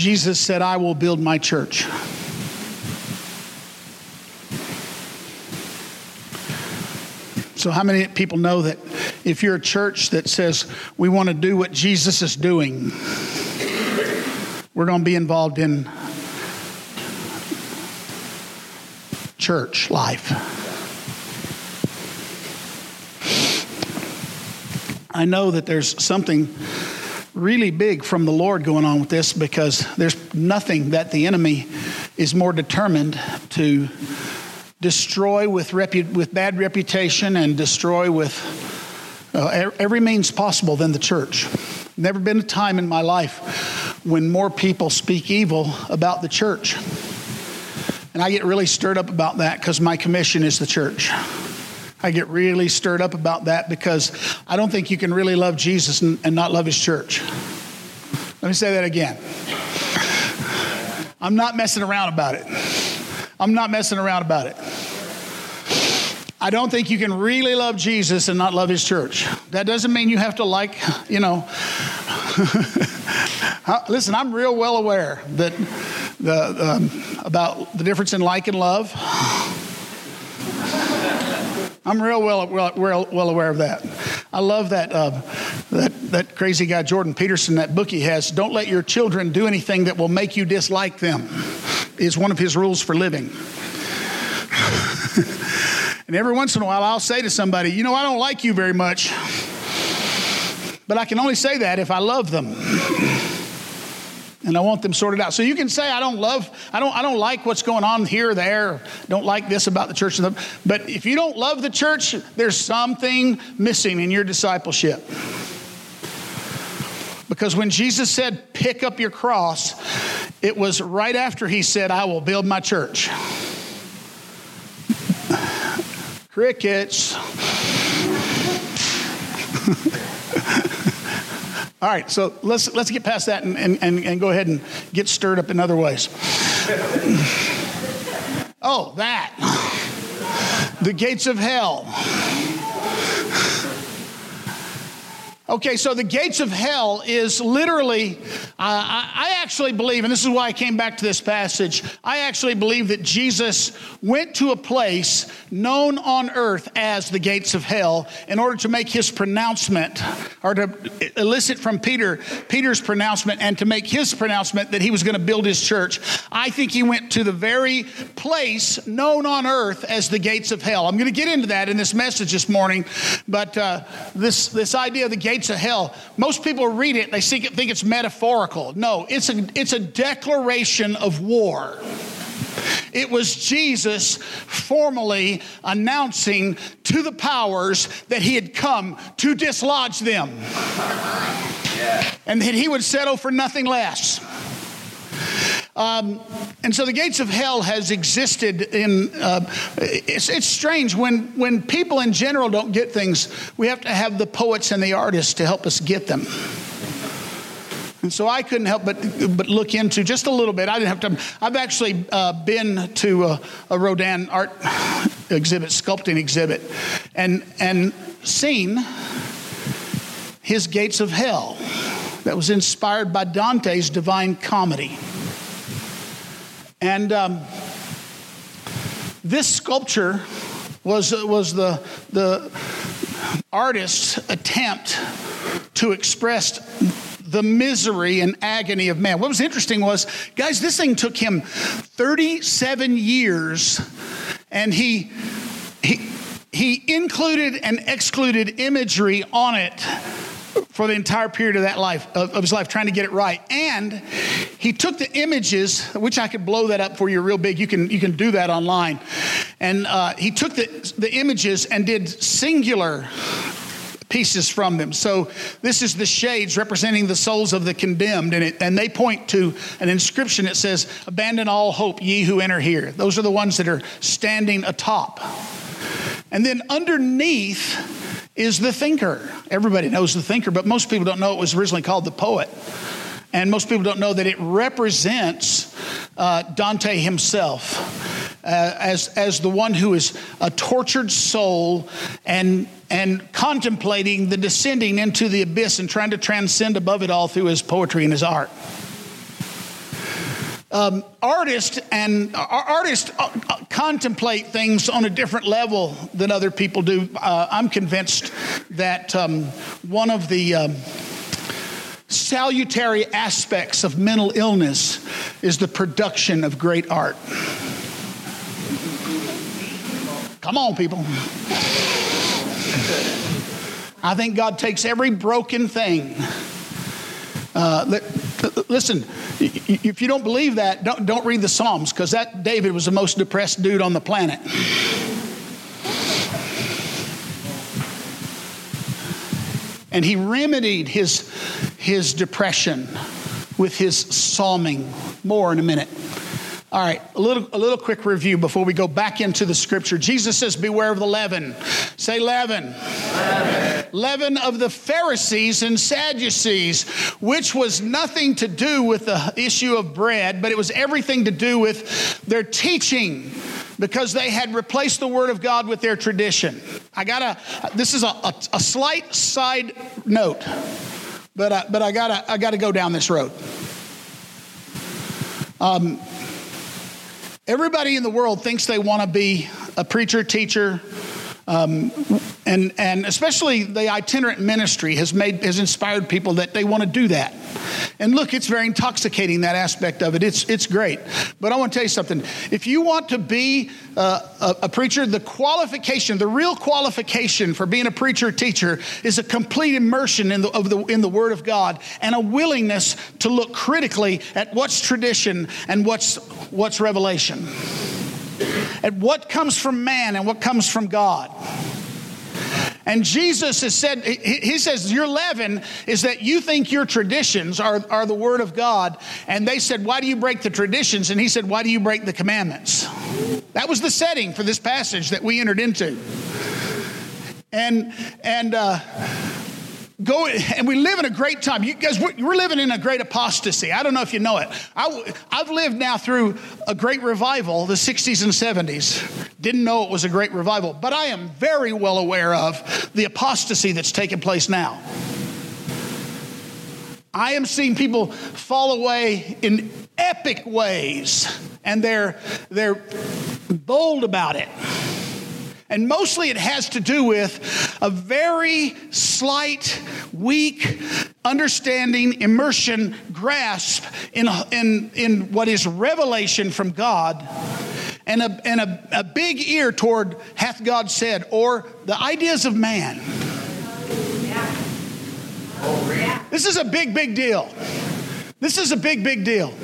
Jesus said, I will build my church. So, how many people know that if you're a church that says we want to do what Jesus is doing, we're going to be involved in church life? I know that there's something really big from the Lord going on with this because there's nothing that the enemy is more determined to destroy with, repu- with bad reputation and destroy with uh, every means possible than the church. Never been a time in my life when more people speak evil about the church. And I get really stirred up about that because my commission is the church. I get really stirred up about that because I don't think you can really love Jesus and, and not love his church. Let me say that again. I'm not messing around about it. I'm not messing around about it. I don't think you can really love Jesus and not love his church. That doesn't mean you have to like, you know. Listen, I'm real well aware that the, um, about the difference in like and love. I'm real well, well, well, well aware of that. I love that, uh, that, that crazy guy, Jordan Peterson, that book he has. Don't let your children do anything that will make you dislike them, is one of his rules for living. and every once in a while, I'll say to somebody, You know, I don't like you very much, but I can only say that if I love them and I want them sorted out. So you can say I don't love, I don't, I don't like what's going on here or there. Don't like this about the church. But if you don't love the church, there's something missing in your discipleship. Because when Jesus said, "Pick up your cross," it was right after he said, "I will build my church." Crickets. All right, so let's, let's get past that and, and, and, and go ahead and get stirred up in other ways. oh, that. The gates of hell. Okay, so the gates of hell is literally, uh, I, I, actually believe, and this is why I came back to this passage, I actually believe that Jesus went to a place known on earth as the gates of hell in order to make his pronouncement, or to elicit from Peter, Peter's pronouncement, and to make his pronouncement that he was going to build his church. I think he went to the very place known on earth as the gates of hell. I'm going to get into that in this message this morning, but uh, this, this idea of the gates gates of hell. Most people read it, they think it's metaphorical. No, it's a, it's a declaration of war. It was Jesus formally announcing to the powers that he had come to dislodge them. And that he would settle for nothing less. Um, and so the gates of hell has existed in, uh, it's, it's strange when, when people in general don't get things, we have to have the poets and the artists to help us get them. And so I couldn't help but, but look into just a little bit. I didn't have to. I've actually uh, been to a, a, Rodin art exhibit, sculpting exhibit, and, and seen his Gates of Hell that was inspired by Dante's Divine Comedy. And um, this sculpture was, was the, the artist's attempt to express the misery and agony of man. What was interesting was, guys, this thing took him 37 years, and he, he, he included and excluded imagery on it for the entire period of that life of, of, his life trying to get it right. And he took the images which i could blow that up for you real big. You can you can do that online. And uh, he took the, the images and did singular pieces from them. So this is the shades representing the souls of the condemned. And, it, and they point to an inscription that says abandon all hope ye who enter here. Those are the ones that are standing atop. And then underneath is the thinker. Everybody knows the thinker, but most people don't know it was originally called the poet. And most people don't know that it represents uh, Dante himself uh, as, as the one who is a tortured soul and, and contemplating the descending into the abyss and trying to transcend above it all through his poetry and his art. Um, artists and uh, artists uh, uh, contemplate things on a different level than other people do. Uh, I'm convinced that um, one of the um, salutary aspects of mental illness is the production of great art. Come on, people. I think God takes every broken thing. Uh, listen, if you don't believe that, don't, don't read the Psalms because that David was the most depressed dude on the planet. And he remedied his, his depression with his psalming. More in a minute. All right, a little, a little quick review before we go back into the scripture. Jesus says, Beware of the leaven. Say leaven. Leaven, leaven of the Pharisees and Sadducees, which was nothing to do with the issue of bread, but it was everything to do with their teaching because they had replaced the word of God with their tradition. I gotta, this is a, a, a slight side note, but I, but I gotta, I gotta go down this road. Um, Everybody in the world thinks they want to be a preacher, teacher, um, and, and especially the itinerant ministry has made has inspired people that they want to do that. And look, it's very intoxicating that aspect of it. It's it's great. But I want to tell you something. If you want to be uh, a, a, preacher, the qualification, the real qualification for being a preacher teacher is a complete immersion in the, of the in the Word of God and a willingness to look critically at what's tradition and what's what's revelation at what comes from man and what comes from God. And Jesus has said, he says, Your leaven is that you think your traditions are, are the word of God. And they said, Why do you break the traditions? And he said, Why do you break the commandments? That was the setting for this passage that we entered into. And, and, uh, go and we live in a great time. You guys we're, living in a great apostasy. I don't know if you know it. I, i've lived now through a great revival the 60s and 70s didn't know it was a great revival but i am very well aware of the apostasy that's taking place now. I am seeing people fall away in epic ways and they're they're bold about it and mostly it has to do with a very slight, weak understanding, immersion, grasp in, in, in what is revelation from God. And, a, and a, a big ear toward hath God said, or the ideas of man. This is a big, big deal. This is a big, big deal.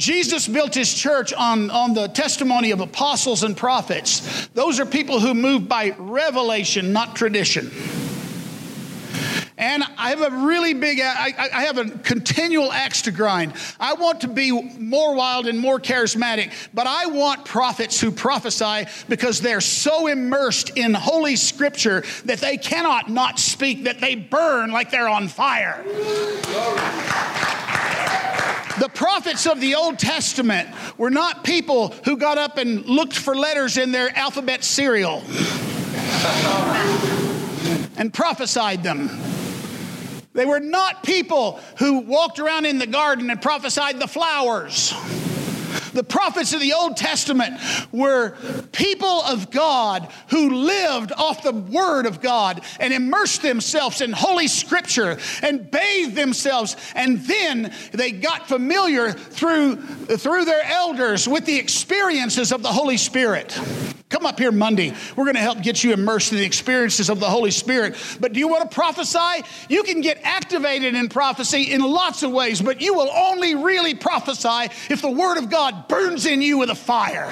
Jesus built his church on, on the testimony of apostles and prophets. Those are people who move by revelation, not tradition. And I have a really big, I, I, have a continual axe to grind. I want to be more wild and more charismatic, but I want prophets who prophesy because they're so immersed in Holy Scripture that they cannot not speak, that they burn like they're on fire. The prophets of the Old Testament were not people who got up and looked for letters in their alphabet cereal and prophesied them. They were not people who walked around in the garden and prophesied the flowers. The prophets of the Old Testament were people of God who lived off the Word of God and immersed themselves in Holy Scripture and bathed themselves. And then they got familiar through, through their elders with the experiences of the Holy Spirit. Come up here Monday. We're going to help get you immersed in the experiences of the Holy Spirit. But do you want to prophesy? You can get activated in prophecy in lots of ways, but you will only really prophesy if the Word of God burns in you with a fire.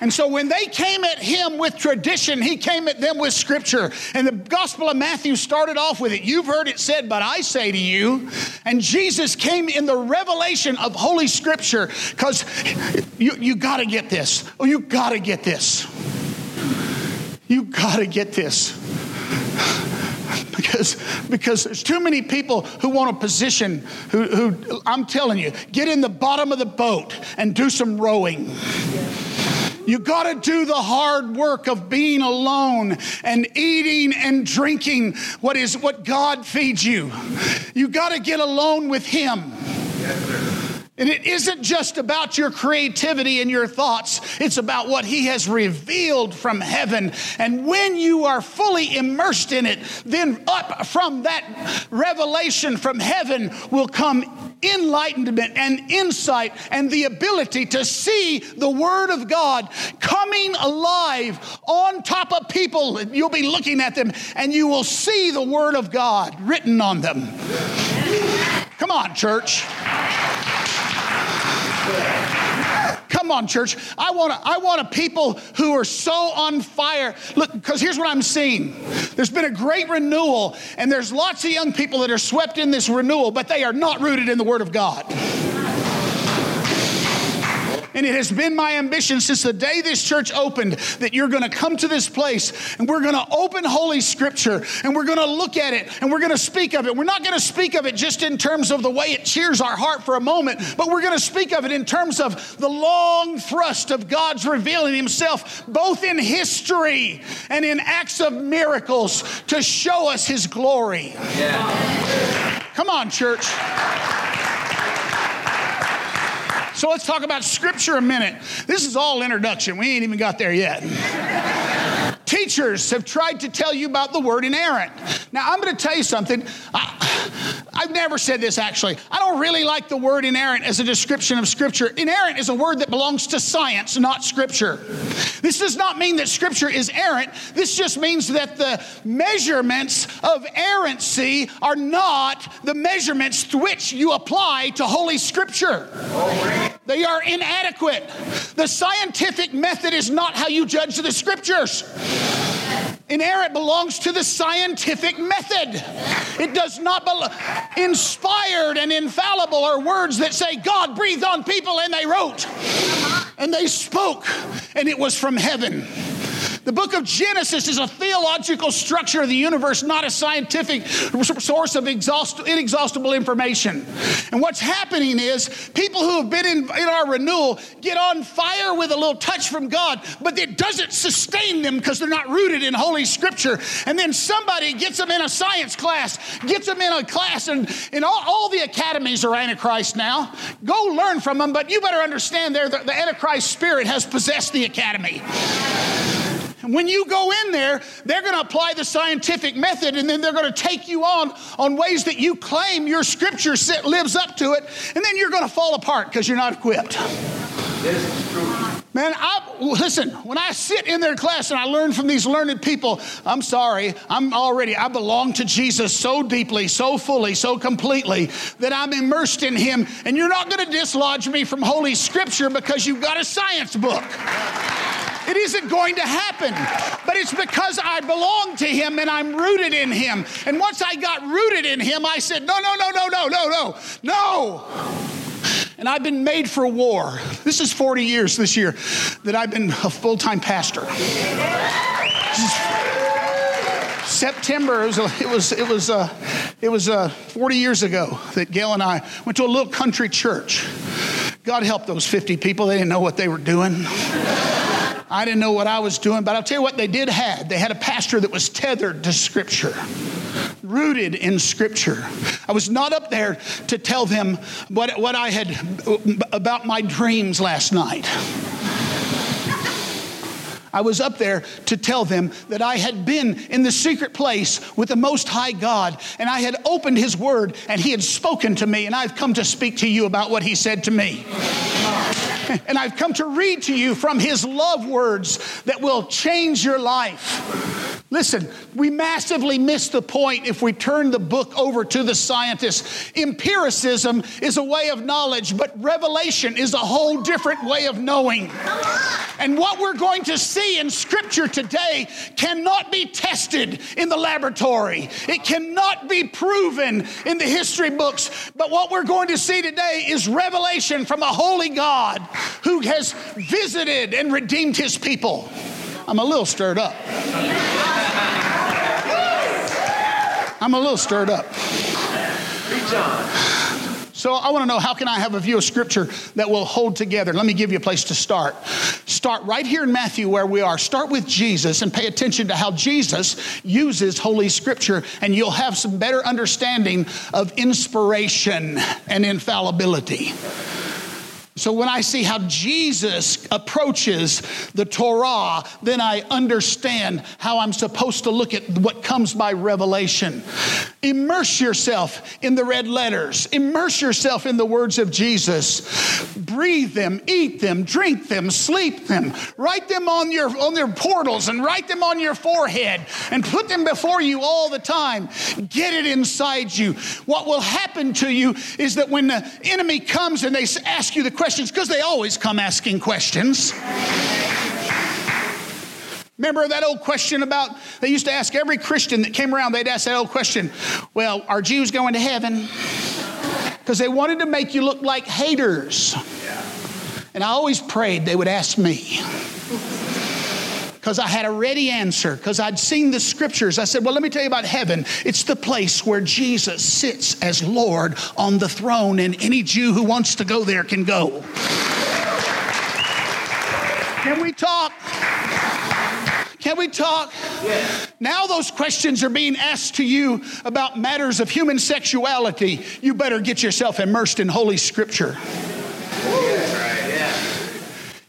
And so when they came at him with tradition, he came at them with scripture. And the Gospel of Matthew started off with it. You've heard it said, but I say to you. And Jesus came in the revelation of Holy Scripture because you, you got to get this. Oh, you got to get this. You got to get this. because, because there's too many people who want a position who, who, I'm telling you, get in the bottom of the boat and do some rowing. You got to do the hard work of being alone and eating and drinking what is what God feeds you. You got to get alone with him. And it isn't just about your creativity and your thoughts, it's about what He has revealed from heaven. And when you are fully immersed in it, then up from that revelation from heaven will come enlightenment and insight and the ability to see the Word of God coming alive on top of people. You'll be looking at them and you will see the Word of God written on them. Come on, church. Come on, church. I want I want a people who are so on fire. Look, because here's what I'm seeing. There's been a great renewal, and there's lots of young people that are swept in this renewal, but they are not rooted in the Word of God. And it has been my ambition since the day this church opened that you're going to come to this place and we're going to open Holy Scripture and we're going to look at it and we're going to speak of it. We're not going to speak of it just in terms of the way it cheers our heart for a moment, but we're going to speak of it in terms of the long thrust of God's revealing Himself both in history and in acts of miracles to show us His glory. Yeah. Come on, church. So let's talk about scripture a minute. This is all introduction. We ain't even got there yet. Teachers have tried to tell you about the word inerrant. Now, I'm going to tell you something. I, I've never said this actually. I don't really like the word inerrant as a description of Scripture. Inerrant is a word that belongs to science, not Scripture. This does not mean that Scripture is errant. This just means that the measurements of errancy are not the measurements which you apply to Holy Scripture. They are inadequate. The scientific method is not how you judge the Scriptures. Inerrant belongs to the scientific method. It does not belong. Inspired and infallible are words that say God breathed on people and they wrote and they spoke and it was from heaven. The book of Genesis is a theological structure of the universe, not a scientific source of inexhaustible information. And what's happening is people who have been in, in our renewal get on fire with a little touch from God, but it doesn't sustain them because they're not rooted in Holy Scripture. And then somebody gets them in a science class, gets them in a class, and, and all, all the academies are Antichrist now. Go learn from them, but you better understand there the, the Antichrist spirit has possessed the academy. When you go in there, they're going to apply the scientific method and then they're going to take you on on ways that you claim your scripture lives up to it, and then you're going to fall apart because you're not equipped. This is true. Man, I listen, when I sit in their class and I learn from these learned people, I'm sorry, I'm already, I belong to Jesus so deeply, so fully, so completely that I'm immersed in Him. And you're not going to dislodge me from Holy Scripture because you've got a science book. It isn't going to happen. But it's because I belong to Him and I'm rooted in Him. And once I got rooted in Him, I said, No, no, no, no, no, no, no, no. And I've been made for war. This is 40 years this year that I've been a full time pastor. September. It was it was it was, uh, it was uh, 40 years ago that Gail and I went to a little country church. God help those 50 people. They didn't know what they were doing. I didn't know what I was doing, but I'll tell you what they did have. They had a pastor that was tethered to Scripture, rooted in Scripture. I was not up there to tell them what, what I had about my dreams last night. I was up there to tell them that I had been in the secret place with the Most High God and I had opened His Word and He had spoken to me, and I've come to speak to you about what He said to me. And I've come to read to you from his love words that will change your life. Listen, we massively miss the point if we turn the book over to the scientists. Empiricism is a way of knowledge, but revelation is a whole different way of knowing. And what we're going to see in Scripture today cannot be tested in the laboratory, it cannot be proven in the history books. But what we're going to see today is revelation from a holy God who has visited and redeemed his people. I'm a little stirred up. I'm a little stirred up. So I want to know how can I have a view of Scripture that will hold together? Let me give you a place to start. Start right here in Matthew where we are. Start with Jesus and pay attention to how Jesus uses Holy Scripture, and you'll have some better understanding of inspiration and infallibility. So when I see how Jesus approaches the Torah, then I understand how I'm supposed to look at what comes by revelation. Immerse yourself in the red letters, immerse yourself in the words of Jesus. Breathe them, eat them, drink them, sleep them. Write them on your on their portals and write them on your forehead and put them before you all the time. Get it inside you. What will happen to you is that when the enemy comes and they ask you the question questions because they always come asking questions. Remember that old question about, they used to ask every Christian that came around, they'd ask that old question well, are Jews going to heaven? Because they wanted to make you look like haters. And I always prayed they would ask me because I had a ready answer, because I'd seen the scriptures. I said, Well, let me tell you about heaven. It's the place where Jesus sits as Lord on the throne, and any Jew who wants to go there can go. Can we talk? Can we talk? Yes. Now, those questions are being asked to you about matters of human sexuality. You better get yourself immersed in Holy Scripture.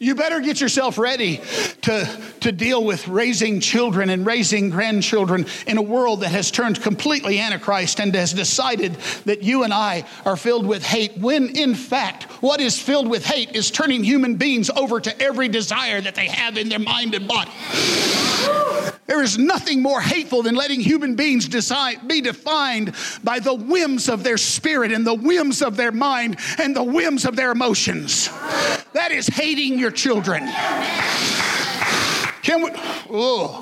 You better get yourself ready to, to deal with raising children and raising grandchildren in a world that has turned completely antichrist and has decided that you and I are filled with hate, when in fact, what is filled with hate is turning human beings over to every desire that they have in their mind and body. There is nothing more hateful than letting human beings decide, be defined by the whims of their spirit and the whims of their mind and the whims of their emotions. That is hating your children. Can we? Oh,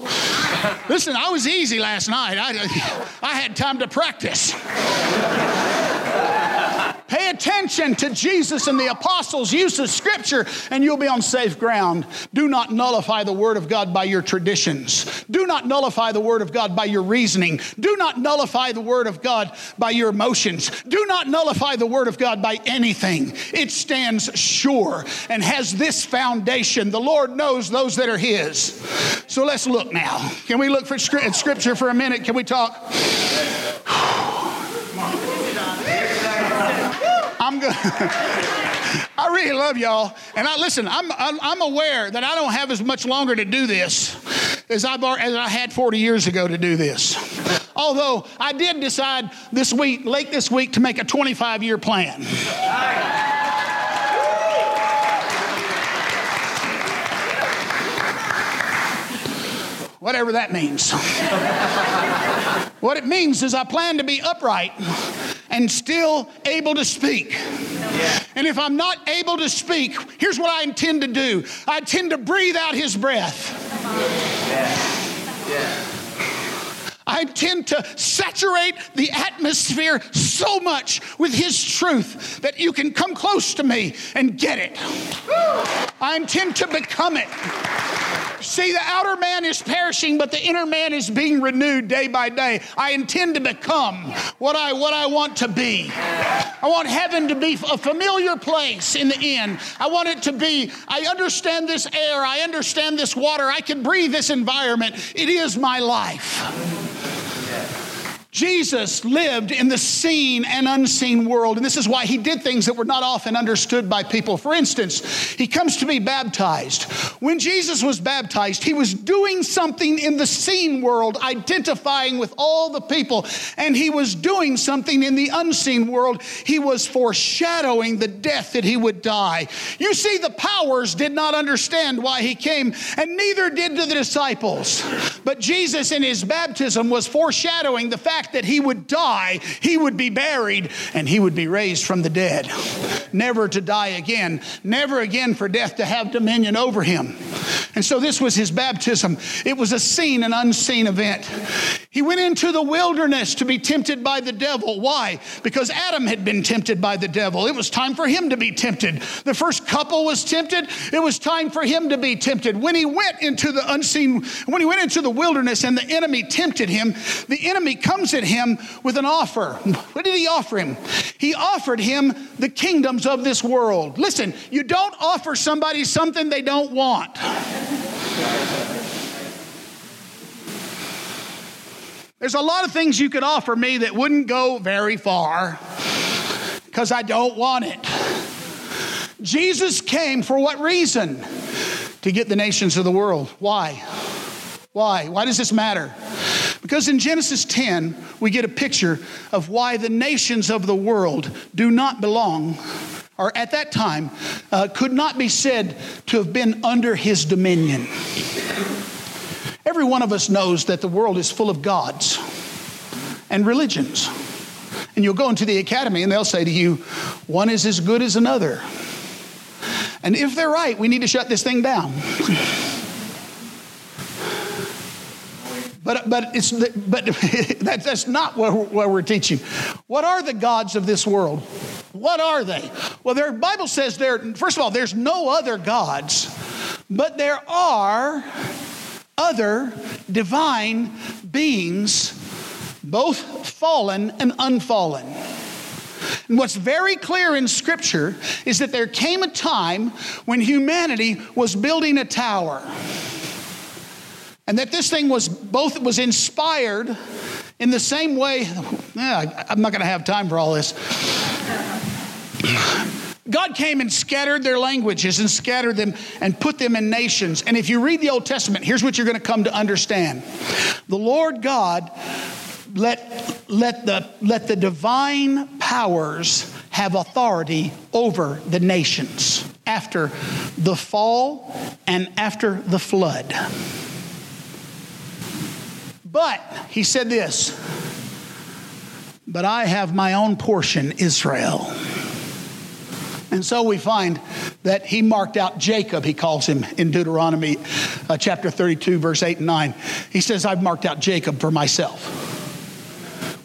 listen, I was easy last night. I, I had time to practice. Pay attention to Jesus and the apostles' use of Scripture, and you'll be on safe ground. Do not nullify the Word of God by your traditions. Do not nullify the Word of God by your reasoning. Do not nullify the Word of God by your emotions. Do not nullify the Word of God by anything. It stands sure and has this foundation. The Lord knows those that are His. So let's look now. Can we look for Scripture for a minute? Can we talk? I'm good. I really love y'all. And I listen, I'm, I'm aware that I don't have as much longer to do this as I, as I had 40 years ago to do this. Although I did decide this week, late this week, to make a 25 year plan. Whatever that means. what it means is I plan to be upright and still able to speak. And if I'm not able to speak, here's what I intend to do I intend to breathe out his breath. Yeah. Yeah. I intend to saturate the atmosphere so much with His truth that you can come close to me and get it. I intend to become it. See, the outer man is perishing, but the inner man is being renewed day by day. I intend to become what I what I want to be. I want heaven to be a familiar place in the end. I want it to be, I understand this air, I understand this water, I can breathe this environment. It is my life. Yeah. Jesus lived in the seen and unseen world, and this is why he did things that were not often understood by people. For instance, he comes to be baptized. When Jesus was baptized, he was doing something in the seen world, identifying with all the people, and he was doing something in the unseen world. He was foreshadowing the death that he would die. You see, the powers did not understand why he came, and neither did the disciples. But Jesus, in his baptism, was foreshadowing the fact fact that he would die, he would be buried, and he would be raised from the dead, never to die again, never again for death to have dominion over him. And so this was his baptism. It was a seen and unseen event. He went into the wilderness to be tempted by the devil. Why? Because Adam had been tempted by the devil. It was time for him to be tempted. The first couple was tempted. It was time for him to be tempted. When he went into the unseen, when he went into the wilderness and the enemy tempted him, the enemy comes at him with an offer. What did he offer him? He offered him the kingdoms of this world. Listen, you don't offer somebody something they don't want. There's a lot of things you could offer me that wouldn't go very far because I don't want it. Jesus came for what reason? To get the nations of the world. Why? Why? Why does this matter? Because in Genesis 10, we get a picture of why the nations of the world do not belong, or at that time, uh, could not be said to have been under his dominion. Every one of us knows that the world is full of gods and religions. And you'll go into the academy and they'll say to you, one is as good as another. And if they're right, we need to shut this thing down. but, but, it's, but that, that's not what we're, teaching. What are the gods of this world? What are they? Well, the Bible says there, first of all, there's no other gods, but there are other divine beings, both fallen and unfallen. And what's very clear in Scripture is that there came a time when humanity was building a tower. And that this thing was both was inspired in the same way. Yeah, I'm not going to have time for all this. God came and scattered their languages and scattered them and put them in nations. And if you read the Old Testament, here's what you're going to come to understand the Lord God let, let, the, let the divine powers have authority over the nations after the fall and after the flood. But he said this, but I have my own portion, Israel. And so we find that he marked out Jacob, he calls him in Deuteronomy uh, chapter 32, verse 8 and 9. He says, I've marked out Jacob for myself.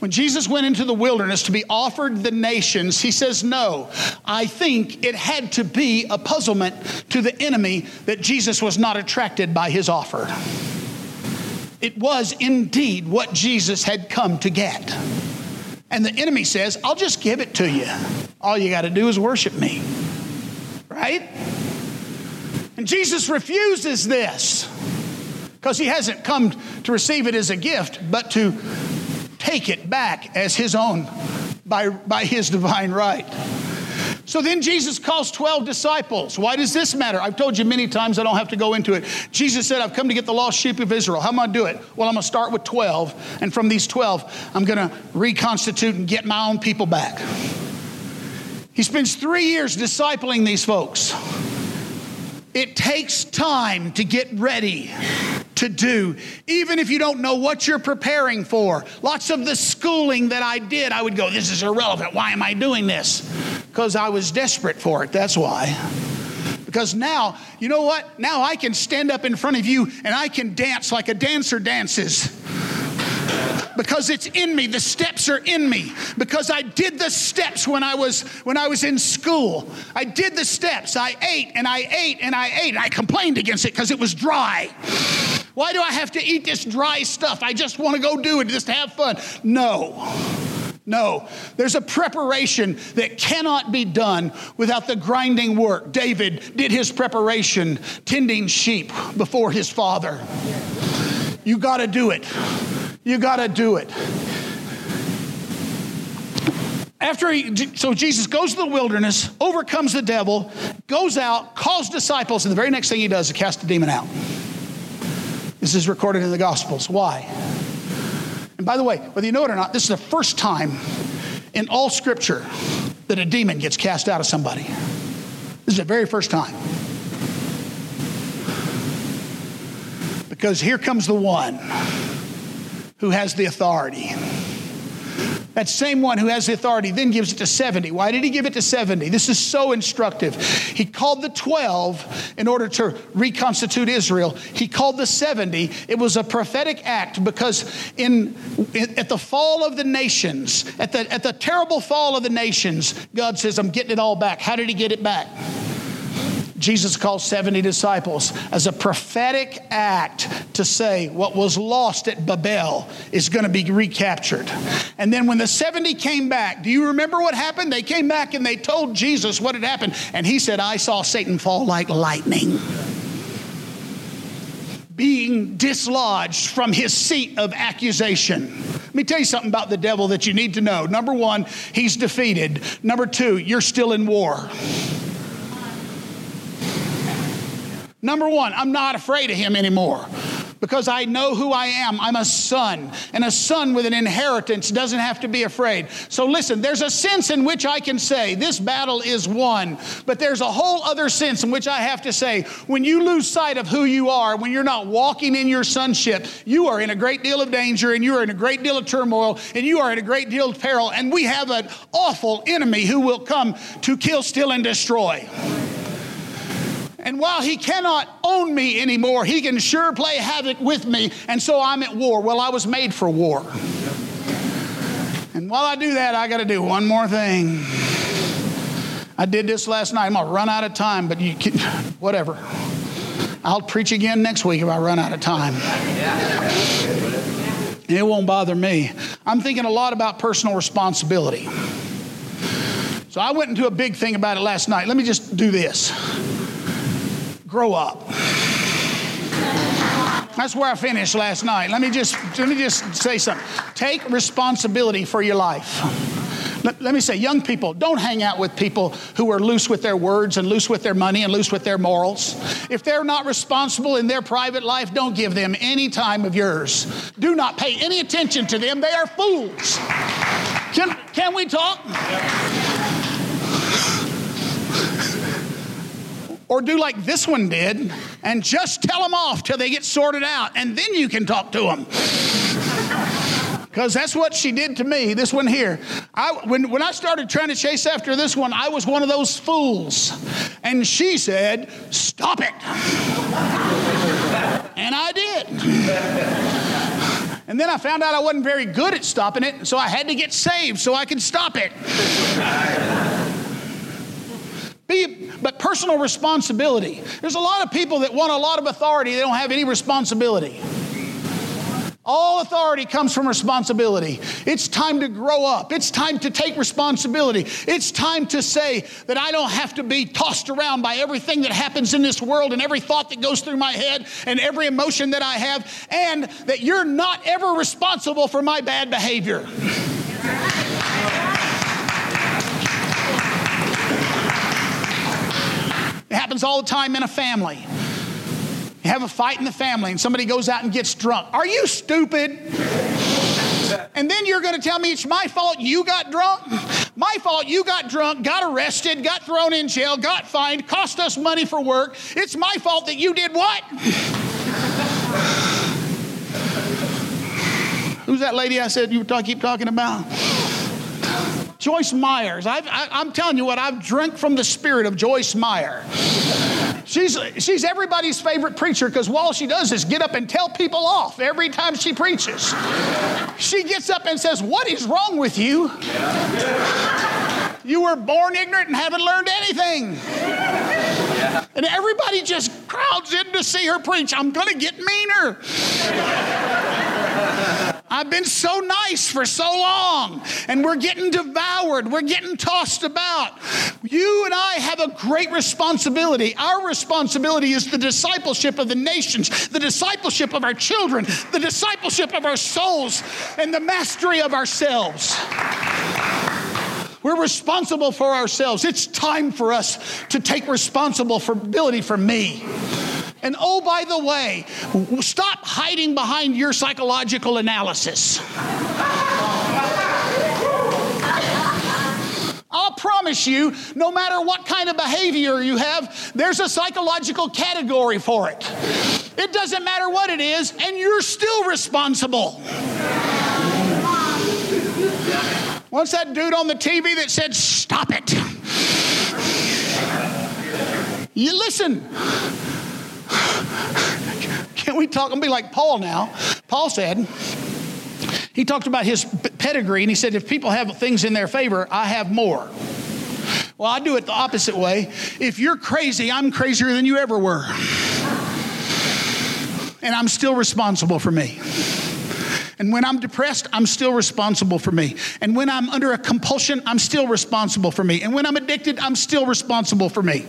When Jesus went into the wilderness to be offered the nations, he says, No, I think it had to be a puzzlement to the enemy that Jesus was not attracted by his offer. It was indeed what Jesus had come to get. And the enemy says, I'll just give it to you. All you got to do is worship me. Right? And Jesus refuses this because he hasn't come to receive it as a gift, but to take it back as his own by, by his divine right. So then Jesus calls 12 disciples. Why does this matter? I've told you many times, I don't have to go into it. Jesus said, I've come to get the lost sheep of Israel. How am I going to do it? Well, I'm going to start with 12. And from these 12, I'm going to reconstitute and get my own people back. He spends three years discipling these folks. It takes time to get ready to do, even if you don't know what you're preparing for. Lots of the schooling that I did, I would go, This is irrelevant. Why am I doing this? Because I was desperate for it. That's why. Because now, you know what? Now I can stand up in front of you and I can dance like a dancer dances because it's in me. The steps are in me because I did the steps when I was when I was in school. I did the steps. I ate and I ate and I ate. I complained against it because it was dry. Why do I have to eat this dry stuff? I just want to go do it, just have fun. No. No, there's a preparation that cannot be done without the grinding work. David did his preparation tending sheep before his father. You got to do it. You got to do it. After he, so Jesus goes to the wilderness, overcomes the devil, goes out, calls disciples, and the very next thing he does is cast a demon out. This is recorded in the Gospels. Why? And by the way, whether you know it or not, this is the first time in all Scripture that a demon gets cast out of somebody. This is the very first time. Because here comes the one who has the authority, That same one who has the authority then gives it to 70. Why did he give it to 70? This is so instructive. He called the 12 in order to reconstitute Israel. He called the 70. It was a prophetic act because in, in, at the fall of the nations, at the, at the terrible fall of the nations, God says, I'm getting it all back. How did he get it back? Jesus called 70 disciples as a prophetic act to say what was lost at Babel is going to be recaptured. And then when the 70 came back, do you remember what happened? They came back and they told Jesus what had happened. And he said, I saw Satan fall like lightning being dislodged from his seat of accusation. Let me tell you something about the devil that you need to know. Number one, he's defeated. Number two, you're still in war. Number one, I'm not afraid of him anymore because I know who I am. I'm a son, and a son with an inheritance doesn't have to be afraid. So listen, there's a sense in which I can say this battle is won, but there's a whole other sense in which I have to say when you lose sight of who you are, when you're not walking in your sonship, you are in a great deal of danger and you are in a great deal of turmoil and you are in a great deal of peril, and we have an awful enemy who will come to kill, steal, and destroy. And while he cannot own me anymore, he can sure play havoc with me. And so I'm at war. Well, I was made for war. And while I do that, I got to do one more thing. I did this last night. I'm going to run out of time, but you can, whatever. I'll preach again next week if I run out of time. It won't bother me. I'm thinking a lot about personal responsibility. So I went into a big thing about it last night. Let me just do this grow up. That's where I finished last night. Let me just let me just say something. Take responsibility for your life. Let, let, me say, young people, don't hang out with people who are loose with their words and loose with their money and loose with their morals. If they're not responsible in their private life, don't give them any time of yours. Do not pay any attention to them. They are fools. Can, can we talk? Or do like this one did and just tell them off till they get sorted out, and then you can talk to them. Because that's what she did to me, this one here. I, when, when I started trying to chase after this one, I was one of those fools. And she said, Stop it. and I did. And then I found out I wasn't very good at stopping it, so I had to get saved so I could stop it. Be, but personal responsibility. There's a lot of people that want a lot of authority, they don't have any responsibility. All authority comes from responsibility. It's time to grow up. It's time to take responsibility. It's time to say that I don't have to be tossed around by everything that happens in this world and every thought that goes through my head and every emotion that I have, and that you're not ever responsible for my bad behavior. Happens all the time in a family. You have a fight in the family and somebody goes out and gets drunk. Are you stupid? And then you're going to tell me it's my fault you got drunk? My fault you got drunk, got arrested, got thrown in jail, got fined, cost us money for work. It's my fault that you did what? Who's that lady I said you keep talking about? Joyce Myers. i am telling you what, I've drank from the spirit of Joyce Meyer. She's, she's everybody's favorite preacher because all she does is get up and tell people off every time she preaches. She gets up and says, What is wrong with you? You were born ignorant and haven't learned anything. And everybody just crowds in to see her preach. I'm going to get meaner. I've been so nice for so long, and we're getting devoured. We're getting tossed about. You and I have a great responsibility. Our responsibility is the discipleship of the nations, the discipleship of our children, the discipleship of our souls, and the mastery of ourselves. We're responsible for ourselves. It's time for us to take responsibility for me. And oh, by the way, stop hiding behind your psychological analysis. I'll promise you, no matter what kind of behavior you have, there's a psychological category for it. It doesn't matter what it is, and you're still responsible. What's that dude on the TV that said, Stop it. You listen. Can we talk and be like Paul now? Paul said, he talked about his pedigree and he said, if people have things in their favor, I have more. Well, I do it the opposite way. If you're crazy, I'm crazier than you ever were. And I'm still responsible for me. And when I'm depressed, I'm still responsible for me. And when I'm under a compulsion, I'm still responsible for me. And when I'm addicted, I'm still responsible for me.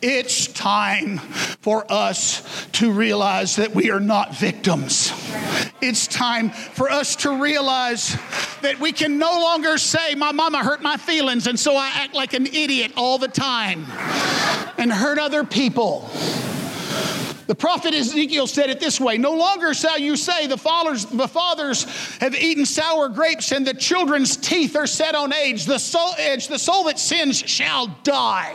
It's time for us to realize that we are not victims. It's time for us to realize that we can no longer say, My mama hurt my feelings, and so I act like an idiot all the time and hurt other people. The prophet Ezekiel said it this way No longer shall you say, the fathers, the fathers have eaten sour grapes, and the children's teeth are set on edge. The soul, edge. The soul that sins shall die.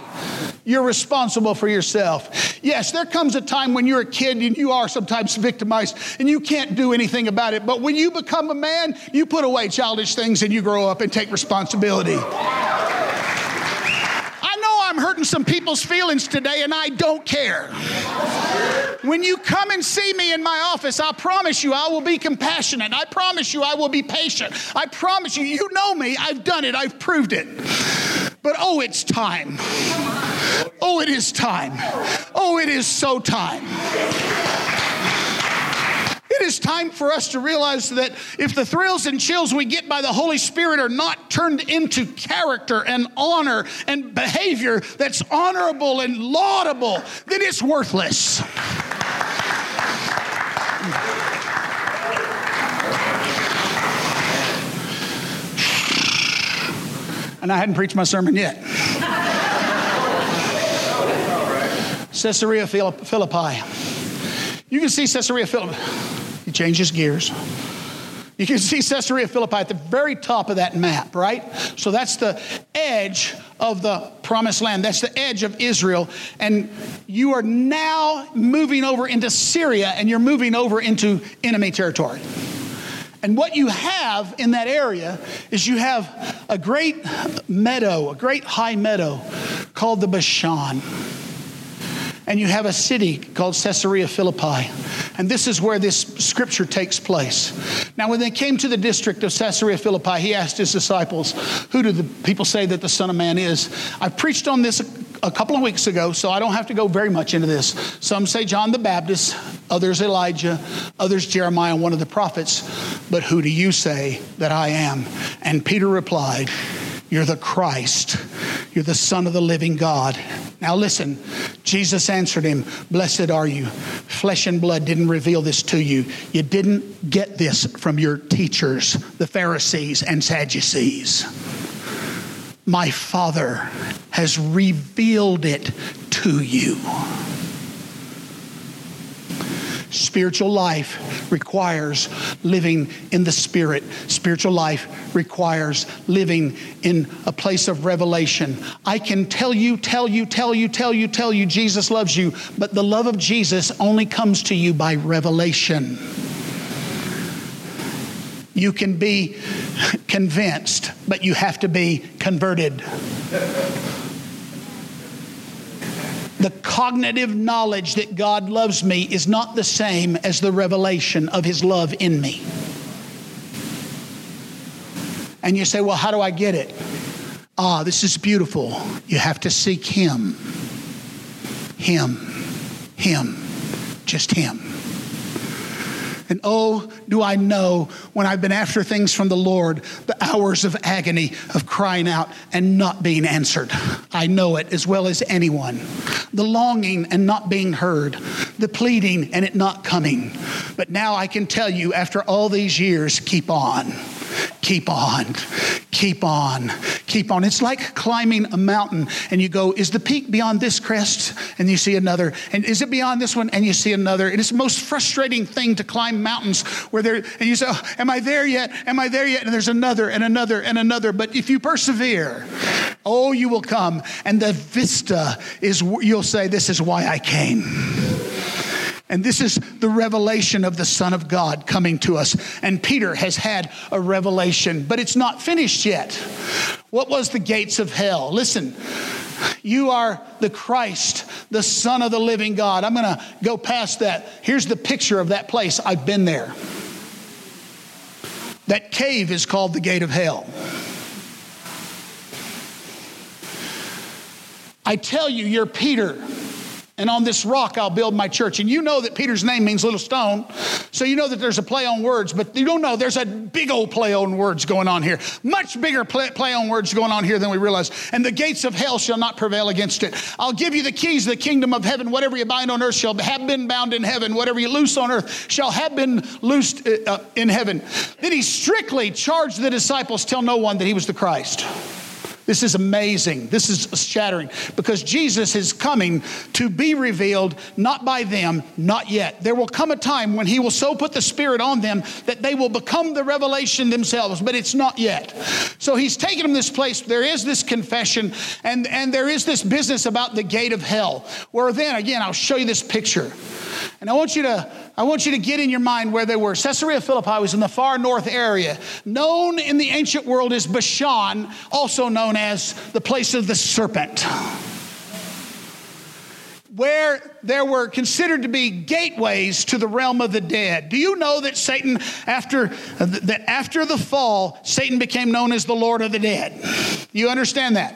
You're responsible for yourself. Yes, there comes a time when you're a kid and you are sometimes victimized and you can't do anything about it. But when you become a man, you put away childish things and you grow up and take responsibility. I'm hurting some people's feelings today, and I don't care. When you come and see me in my office, I promise you I will be compassionate. I promise you I will be patient. I promise you, you know me. I've done it, I've proved it. But oh, it's time. Oh, it is time. Oh, it is so time. It is time for us to realize that if the thrills and chills we get by the Holy Spirit are not turned into character and honor and behavior that's honorable and laudable, then it's worthless. And I hadn't preached my sermon yet. Caesarea Philippi. You can see Caesarea Philippi changes gears. You can see Caesarea Philippi at the very top of that map, right? So that's the edge of the promised land. That's the edge of Israel. And you are now moving over into Syria and you're moving over into enemy territory. And what you have in that area is you have a great meadow, a great high meadow called the Bashan and you have a city called Caesarea Philippi. And this is where this scripture takes place. Now, when they came to the district of Caesarea Philippi, he asked his disciples, Who do the people say that the Son of Man is? I preached on this a couple of weeks ago, so I don't have to go very much into this. Some say John the Baptist, others Elijah, others Jeremiah, one of the prophets. But who do you say that I am? And Peter replied, You're the Christ, you're the Son of the living God. Now listen, Jesus answered him, Blessed are you. Flesh and blood didn't reveal this to you. You didn't get this from your teachers, the Pharisees and Sadducees. My Father has revealed it to you. Spiritual life requires living in the Spirit. Spiritual life requires living in a place of revelation. I can tell you, tell you, tell you, tell you, tell you Jesus loves you, but the love of Jesus only comes to you by revelation. You can be convinced, but you have to be converted the cognitive knowledge that God loves me is not the same as the revelation of His love in me. And you say, well, how do I get it? Ah, this is beautiful. You have to seek Him. Him. Him. Just Him. And oh, do I know when I've been after things from the Lord, the hours of agony of crying out and not being answered. I know it as well as anyone. The longing and not being heard, the pleading and it not coming. But now I can tell you, after all these years, keep on. Keep on, keep on, keep on. It's like climbing a mountain and you go, Is the peak beyond this crest? And you see another. And is it beyond this one? And you see another. And it's the most frustrating thing to climb mountains where there, and you say, oh, Am I there yet? Am I there yet? And there's another and another and another. But if you persevere, oh, you will come. And the vista is, you'll say, This is why I came. And this is the revelation of the Son of God coming to us. And Peter has had a revelation, but it's not finished yet. What was the gates of hell? Listen, you are the Christ, the Son of the living God. I'm going to go past that. Here's the picture of that place. I've been there. That cave is called the gate of hell. I tell you, you're Peter and on this rock I'll build my church. And you know that Peter's name means little stone, so you know that there's a play on words, but you don't know there's a big old play on words going on here. Much bigger play, play on words going on here than we realize. And the gates of hell shall not prevail against it. I'll give you the keys of the kingdom of heaven. Whatever you bind on earth shall have been bound in heaven. Whatever you loose on earth shall have been loosed uh, in heaven. Then he strictly charged the disciples, tell no one that he was the Christ. This is amazing. This is shattering because Jesus is coming to be revealed not by them, not yet. There will come a time when He will so put the Spirit on them that they will become the revelation themselves, but it's not yet. So He's taken them this place. There is this confession and, and there is this business about the gate of hell, where then, again, I'll show you this picture. And I want you to I want you to get in your mind where they were. Caesarea Philippi was in the far north area, known in the ancient world as Bashan, also known as the place of the serpent. Where there were considered to be gateways to the realm of the dead. Do you know that Satan, after that after the fall, Satan became known as the Lord of the dead? You understand that?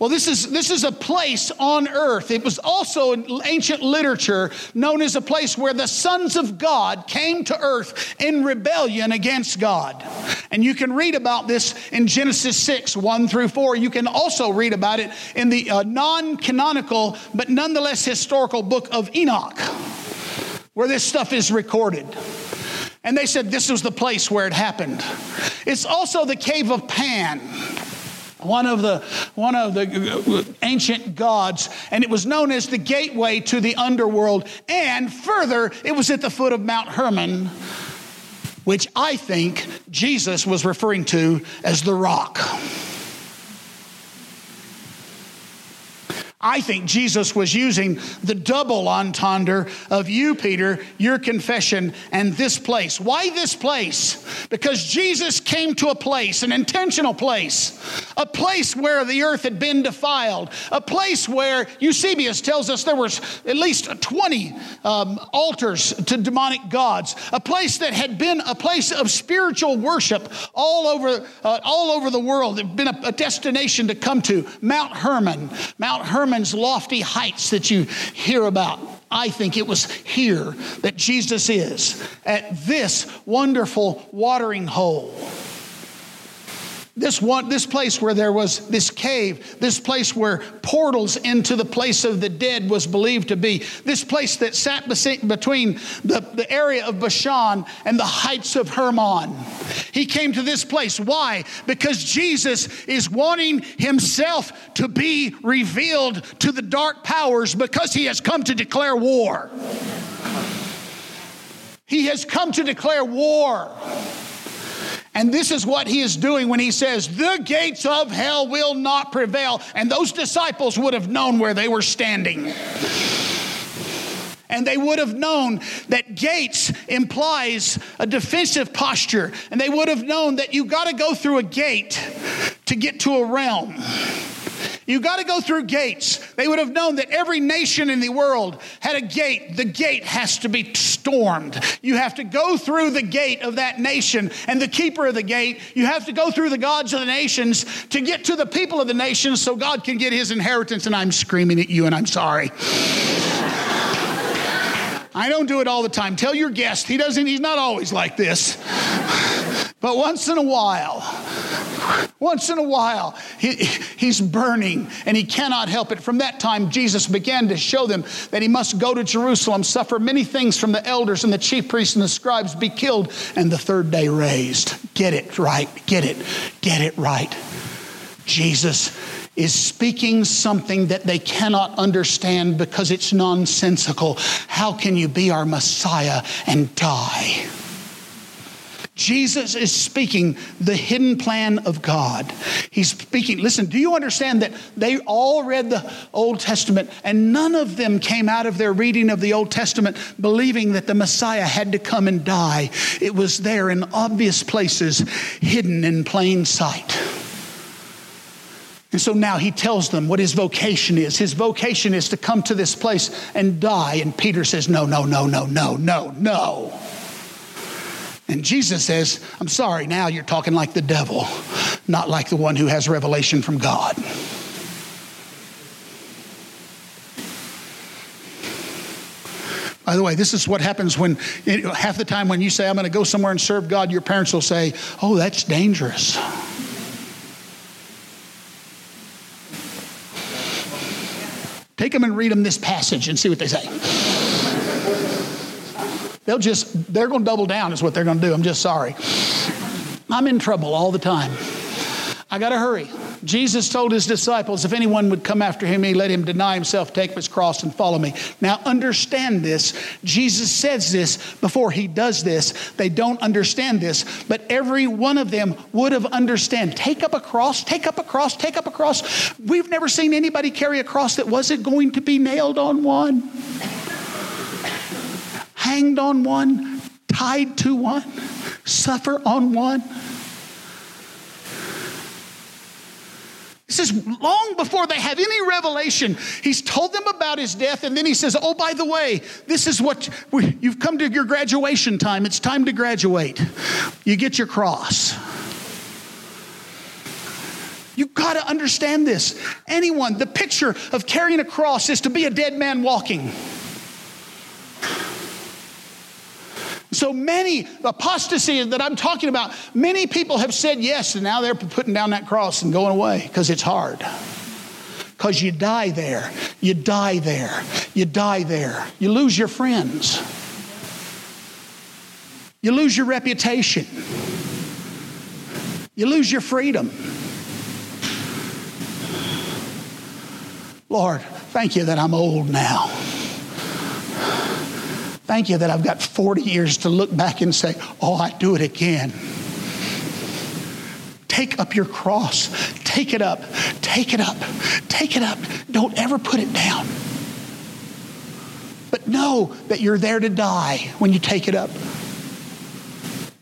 Well, this is, this is a place on earth. It was also in ancient literature known as a place where the sons of God came to earth in rebellion against God. And you can read about this in Genesis 6, 1 through 4. You can also read about it in the uh, non canonical, but nonetheless historical book of Enoch, where this stuff is recorded. And they said this was the place where it happened. It's also the cave of Pan one of the one of the uh, ancient gods and it was known as the gateway to the underworld. And further it was at the foot of mount hermon which i think jesus was referring to as the rock I think Jesus was using the double entendre of you, Peter, your confession, and this place. Why this place? Because Jesus came to a place, an intentional place, a place where the earth had been defiled, a place where Eusebius tells us there was at least 20 um, altars to demonic gods, a place that had been a place of spiritual worship all over, uh, all over the world. It had been a, a destination to come to. Mount Hermon, Mount Hermon Hermon's lofty heights that you hear about. I think it was here that Jesus is, at this wonderful watering hole. This one, this place where there was this cave, this place where portals into the place of the dead was believed to be, this place that sat between the, the area of Bashan and the heights of Hermon. He came to this place. Why? Because Jesus is wanting himself to be revealed to the dark powers because he has come to declare war. He has come to declare war. And this is what he is doing when he says, The gates of hell will not prevail. And those disciples would have known where they were standing. And they would have known that gates implies a defensive posture. And they would have known that you got to go through a gate to get to a realm. You got to go through gates. They would have known that every nation in the world had a gate. The gate has to be stormed. You have to go through the gate of that nation and the keeper of the gate. You have to go through the gods of the nations to get to the people of the nations so God can get his inheritance. And I'm screaming at you and I'm sorry. I don't do it all the time. Tell your guest, he doesn't, he's not always like this. But once in a while, once in a while, he, he's burning and he cannot help it. From that time, Jesus began to show them that he must go to Jerusalem, suffer many things from the elders and the chief priests and the scribes, be killed, and the third day raised. Get it right. Get it. Get it right. Jesus is speaking something that they cannot understand because it's nonsensical. How can you be our Messiah and die? Jesus is speaking the hidden plan of God. He's speaking, listen, do you understand that they all read the Old Testament and none of them came out of their reading of the Old Testament believing that the Messiah had to come and die? It was there in obvious places, hidden in plain sight. And so now he tells them what his vocation is. His vocation is to come to this place and die. And Peter says, No, no, no, no, no, no, no. And Jesus says, I'm sorry, now you're talking like the devil, not like the one who has revelation from God. By the way, this is what happens when half the time when you say, I'm going to go somewhere and serve God, your parents will say, Oh, that's dangerous. Take them and read them this passage and see what they say. They'll just, they're going to double down, is what they're going to do. I'm just sorry. I'm in trouble all the time. I got to hurry. Jesus told his disciples, if anyone would come after him, he let him deny himself, take up his cross, and follow me. Now, understand this. Jesus says this before he does this. They don't understand this, but every one of them would have understand. Take up a cross, take up a cross, take up a cross. We've never seen anybody carry a cross that wasn't going to be nailed on one, hanged on one, tied to one, suffer on one. He says, long before they have any revelation, he's told them about his death, and then he says, Oh, by the way, this is what we, you've come to your graduation time. It's time to graduate. You get your cross. You've got to understand this. Anyone, the picture of carrying a cross is to be a dead man walking. So many apostasy that I'm talking about, many people have said yes, and now they're putting down that cross and going away because it's hard. Because you die there, you die there, you die there. You lose your friends, you lose your reputation, you lose your freedom. Lord, thank you that I'm old now. Thank you that I've got 40 years to look back and say, oh, I'd do it again. Take up your cross. Take it up. Take it up. Take it up. Don't ever put it down. But know that you're there to die when you take it up.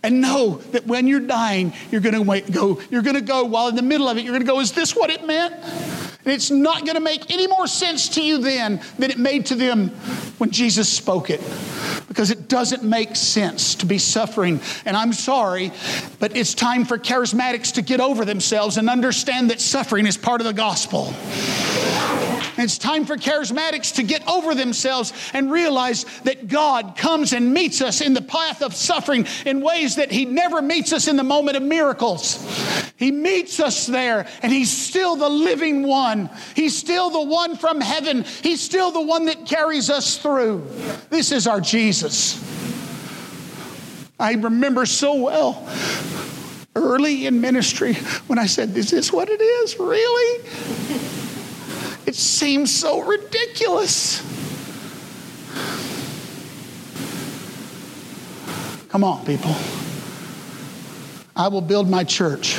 And know that when you're dying, you're going to go, you're going to go while in the middle of it, you're going to go, is this what it meant? And it's not going to make any more sense to you then than it made to them when Jesus spoke it. Because it doesn't make sense to be suffering. And I'm sorry, but it's time for charismatics to get over themselves and understand that suffering is part of the gospel. It's time for charismatics to get over themselves and realize that God comes and meets us in the path of suffering in ways that He never meets us in the moment of miracles. He meets us there, and He's still the living one. He's still the one from heaven. He's still the one that carries us through. This is our Jesus. I remember so well early in ministry when I said, Is this what it is? Really? It seems so ridiculous. Come on, people. I will build my church.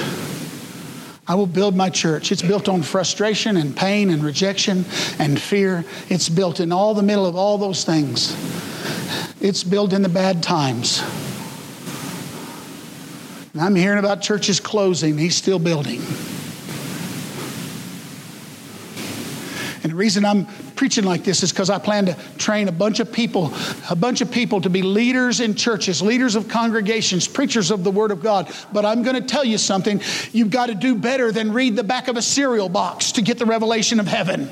I will build my church. It's built on frustration and pain and rejection and fear. It's built in all the middle of all those things. It's built in the bad times. And I'm hearing about churches closing. He's still building. And the reason I'm preaching like this is because I plan to train a bunch of people, a bunch of people to be leaders in churches, leaders of congregations, preachers of the Word of God. But I'm going to tell you something. You've got to do better than read the back of a cereal box to get the revelation of heaven.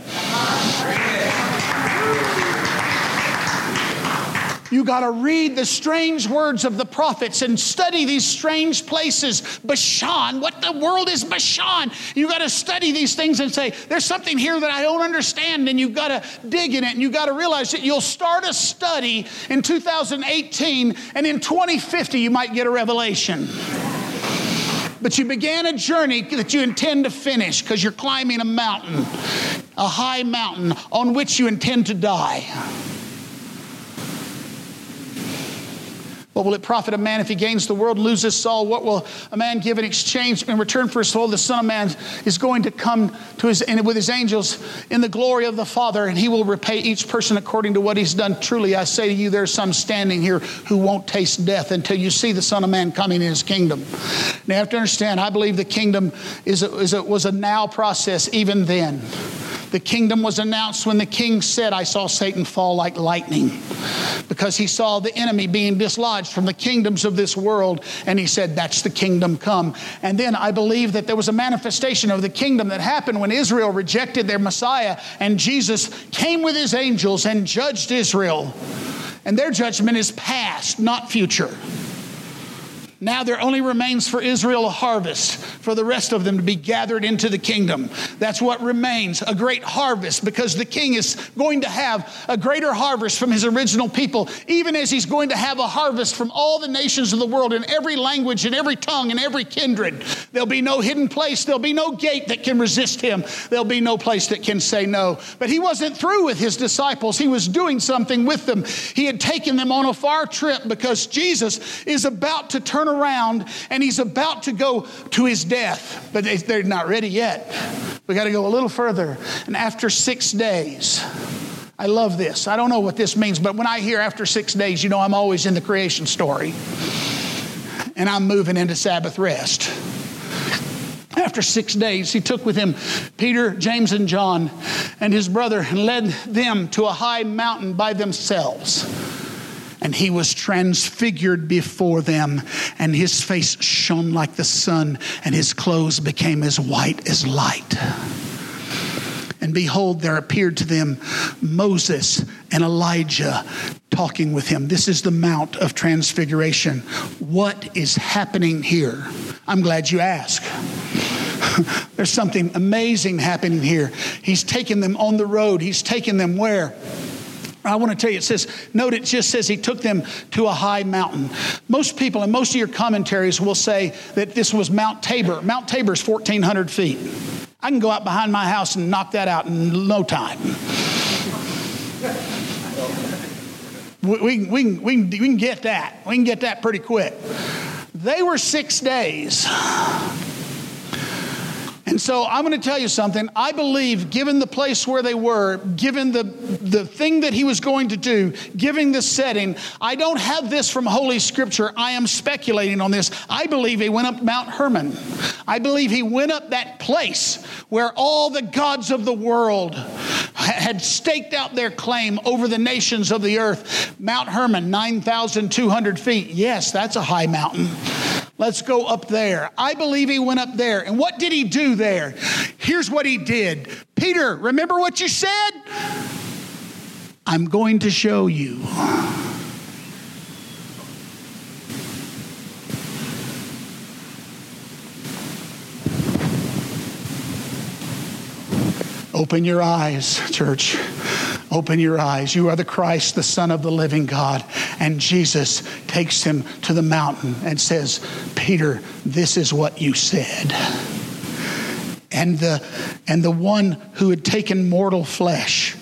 You got to read the strange words of the prophets and study these strange places. Bashan, what the world is Bashan? You got to study these things and say, there's something here that I don't understand, and you've got to dig in it, and you've got to realize that you'll start a study in 2018, and in 2050, you might get a revelation. But you began a journey that you intend to finish because you're climbing a mountain, a high mountain on which you intend to die. What will it profit a man if he gains the world, loses soul? What will a man give in exchange in return for his soul? The Son of Man is going to come to his with his angels in the glory of the Father, and he will repay each person according to what he's done. Truly, I say to you, there's some standing here who won't taste death until you see the Son of Man coming in his kingdom. Now, you have to understand, I believe the kingdom is a, is a, was a now process even then. The kingdom was announced when the king said, I saw Satan fall like lightning because he saw the enemy being dislodged from the kingdoms of this world. And he said, That's the kingdom come. And then I believe that there was a manifestation of the kingdom that happened when Israel rejected their Messiah and Jesus came with his angels and judged Israel. And their judgment is past, not future. Now there only remains for Israel a harvest, for the rest of them to be gathered into the kingdom. That's what remains a great harvest, because the king is going to have a greater harvest from his original people, even as he's going to have a harvest from all the nations of the world in every language, in every tongue, in every kindred. There'll be no hidden place, there'll be no gate that can resist him, there'll be no place that can say no. But he wasn't through with his disciples, he was doing something with them. He had taken them on a far trip because Jesus is about to turn turn around and he's about to go to his death, but they're not ready yet. We got to go a little further. And after six days, I love this. I don't know what this means, but when I hear after six days, you know, I'm always in the creation story. And I'm moving into Sabbath rest. After six days, he took with him Peter, James, and John and his brother and led them to a high mountain by themselves and he was transfigured before them, and his face shone like the sun, and his clothes became as white as light. And behold, there appeared to them Moses and Elijah talking with him. This is the Mount of Transfiguration. What is happening here? I'm glad you ask. There's something amazing happening here. He's taking them on the road. He's taking them where? I want to tell you, it says, note it just says he took them to a high mountain. Most people and most of your commentaries will say that this was Mount Tabor. Mount Tabor is 1,400 feet. I can go out behind my house and knock that out in no time. We, we, we, we, we can get that. We can get that pretty quick. They were six days. And so I'm going to tell you something. I believe, given the place where they were, given the, the thing that he was going to do, given the setting, I don't have this from Holy Scripture. I am speculating on this. I believe he went up Mount Hermon. I believe he went up that place where all the gods of the world had staked out their claim over the nations of the earth. Mount Hermon, 9,200 feet. Yes, that's a high mountain. Let's go up there. I believe he went up there. And what did he do there? Here's what he did Peter, remember what you said? I'm going to show you. Open your eyes, church. Open your eyes. You are the Christ, the Son of the living God. And Jesus takes him to the mountain and says, Peter, this is what you said. And the, and the one who had taken mortal flesh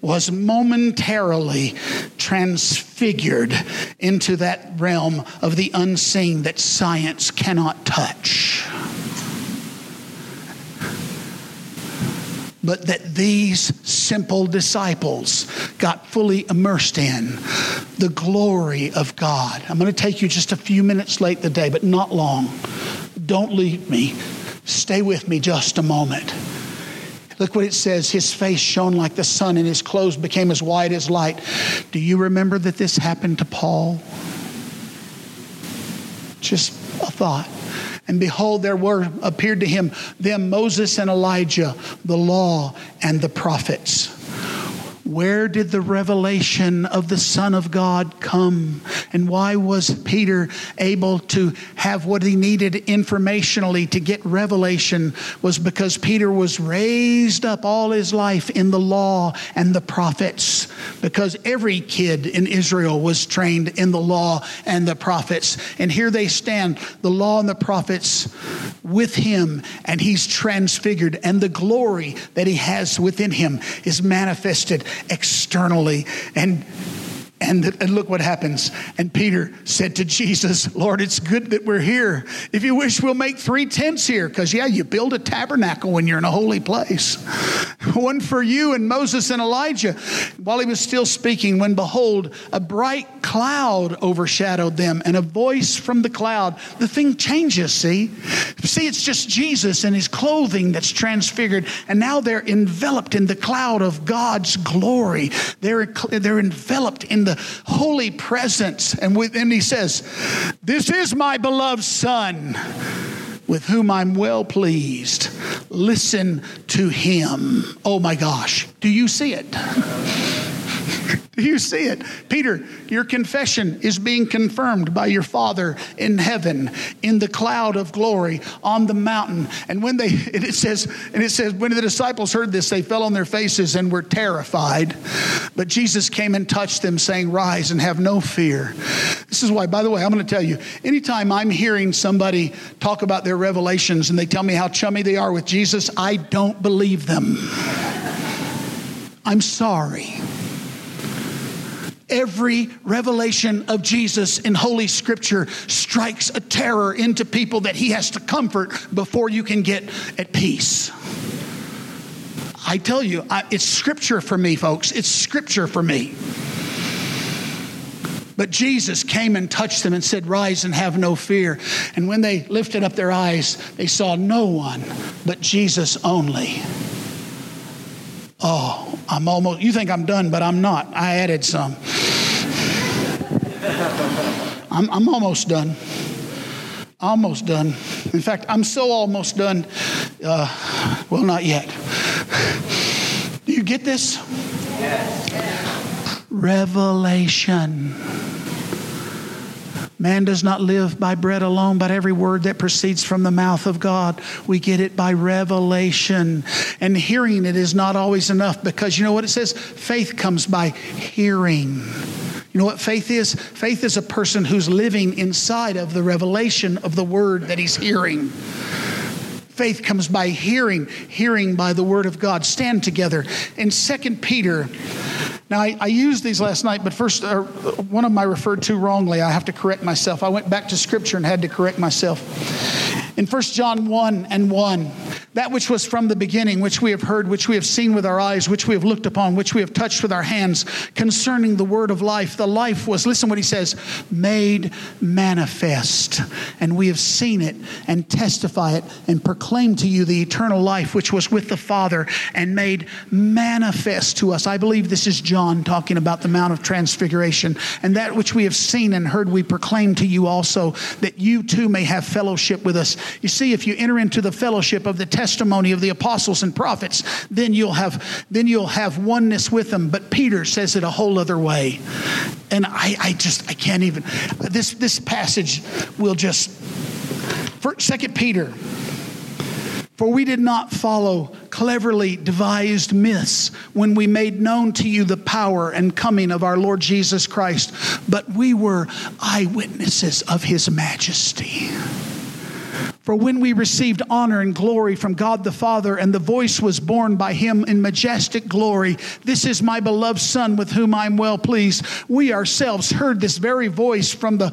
was momentarily transfigured into that realm of the unseen that science cannot touch. But that these simple disciples got fully immersed in the glory of God. I'm going to take you just a few minutes late today, but not long. Don't leave me. Stay with me just a moment. Look what it says. His face shone like the sun, and his clothes became as white as light. Do you remember that this happened to Paul? Just a thought. And behold, there were appeared to him them Moses and Elijah, the law and the prophets. Where did the revelation of the Son of God come? And why was Peter able to have what he needed informationally to get revelation? Was because Peter was raised up all his life in the law and the prophets. Because every kid in Israel was trained in the law and the prophets. And here they stand, the law and the prophets with him, and he's transfigured. And the glory that he has within him is manifested externally. And And, and, look what happens. And Peter said to Jesus, Lord, it's good that we're here. If you wish, we'll make three tents here. Because, yeah, you build a tabernacle when you're in a holy place. One for you and Moses and Elijah. While he was still speaking, when behold, a bright cloud overshadowed them and a voice from the cloud. The thing changes, see? See, it's just Jesus and his clothing that's transfigured. And now they're enveloped in the cloud of God's glory. They're, they're enveloped in the holy presence. And within he says, This is my beloved Son with whom I'm well pleased. Listen to him. Oh my gosh, do you see it? Do you see it. Peter, your confession is being confirmed by your Father in heaven, in the cloud of glory, on the mountain. And when they, and it says, and it says, when the disciples heard this, they fell on their faces and were terrified. But Jesus came and touched them, saying, Rise and have no fear. This is why, by the way, I'm going to tell you, anytime I'm hearing somebody talk about their revelations and they tell me how chummy they are with Jesus, I don't believe them. I'm sorry. Every revelation of Jesus in Holy Scripture strikes a terror into people that he has to comfort before you can get at peace. I tell you, I, it's Scripture for me, folks. It's Scripture for me. But Jesus came and touched them and said, Rise and have no fear. And when they lifted up their eyes, they saw no one but Jesus only. Oh, I'm almost, you think I'm done, but I'm not. I added some. I'm, I'm almost done. Almost done. In fact, I'm so almost done. Uh, well, not yet. Do you get this? Yes. Revelation. Man does not live by bread alone, but every word that proceeds from the mouth of God. We get it by revelation. And hearing it is not always enough because you know what it says? Faith comes by hearing. You know what faith is? Faith is a person who's living inside of the revelation of the word that he's hearing. Faith comes by hearing, hearing by the word of God. Stand together. In 2 Peter, now I, I used these last night, but first, uh, one of them I referred to wrongly. I have to correct myself. I went back to scripture and had to correct myself. In 1 John 1 and 1, that which was from the beginning, which we have heard, which we have seen with our eyes, which we have looked upon, which we have touched with our hands, concerning the word of life. The life was, listen what he says, made manifest. And we have seen it and testify it and proclaim to you the eternal life which was with the Father and made manifest to us. I believe this is John talking about the Mount of Transfiguration. And that which we have seen and heard, we proclaim to you also, that you too may have fellowship with us. You see, if you enter into the fellowship of the testimony of the apostles and prophets, then you'll have then you'll have oneness with them. But Peter says it a whole other way. And I, I just I can't even this this passage will just second Peter. For we did not follow cleverly devised myths when we made known to you the power and coming of our Lord Jesus Christ, but we were eyewitnesses of his majesty. For when we received honor and glory from God the Father, and the voice was borne by him in majestic glory, This is my beloved Son with whom I'm well pleased. We ourselves heard this very voice from the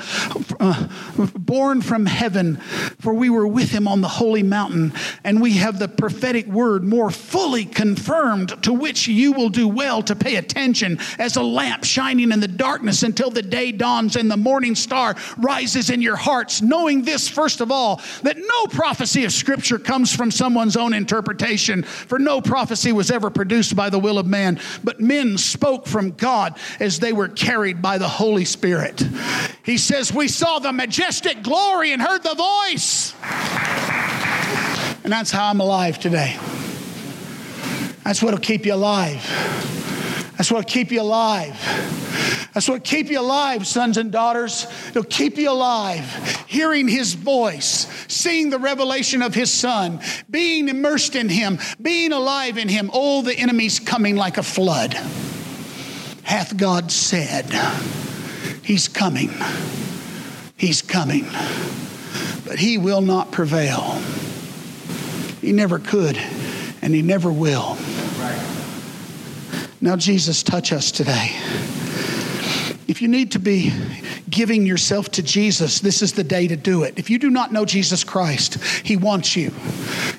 uh, born from heaven, for we were with him on the holy mountain, and we have the prophetic word more fully confirmed, to which you will do well to pay attention as a lamp shining in the darkness until the day dawns and the morning star rises in your hearts, knowing this, first of all, that no prophecy of Scripture comes from someone's own interpretation, for no prophecy was ever produced by the will of man, but men spoke from God as they were carried by the Holy Spirit. He says, We saw the majestic glory and heard the voice. And that's how I'm alive today. That's what'll keep you alive. That's what'll keep you alive. That's what keep you alive, sons and daughters. It'll keep you alive, hearing his voice, seeing the revelation of his son, being immersed in him, being alive in him. Oh, the enemies coming like a flood. Hath God said, He's coming. He's coming. But he will not prevail. He never could, and he never will. Now, Jesus, touch us today. You need to be giving yourself to Jesus, this is the day to do it. If you do not know Jesus Christ, He wants you.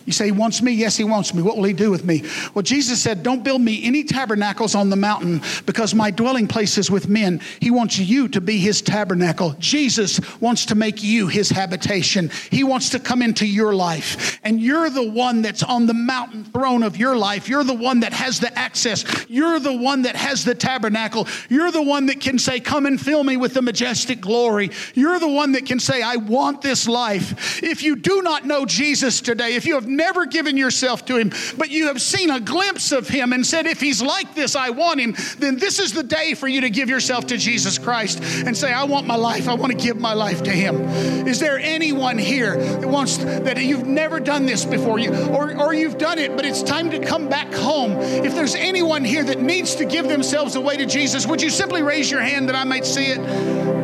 You say, He wants me? Yes, He wants me. What will He do with me? Well, Jesus said, Don't build me any tabernacles on the mountain because my dwelling place is with men. He wants you to be His tabernacle. Jesus wants to make you His habitation. He wants to come into your life. And you're the one that's on the mountain throne of your life. You're the one that has the access. You're the one that has the tabernacle. You're the one that can say, Come and fill me with the majestic glory. You're the one that can say, I want this life. If you do not know Jesus today, if you have never given yourself to Him, but you have seen a glimpse of Him and said, If He's like this, I want Him, then this is the day for you to give yourself to Jesus Christ and say, I want my life. I want to give my life to Him. Is there anyone here that wants that you've never done this before you, or, or you've done it, but it's time to come back home? If there's anyone here that needs to give themselves away to Jesus, would you simply raise your hand that I might see it?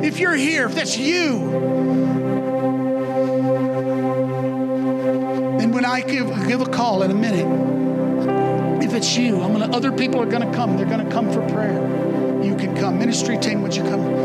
If you're here, if that's you, then when I give, give a call in a minute, if it's you, I'm gonna other people are gonna come. They're gonna come for prayer. You can come. Ministry team, would you come?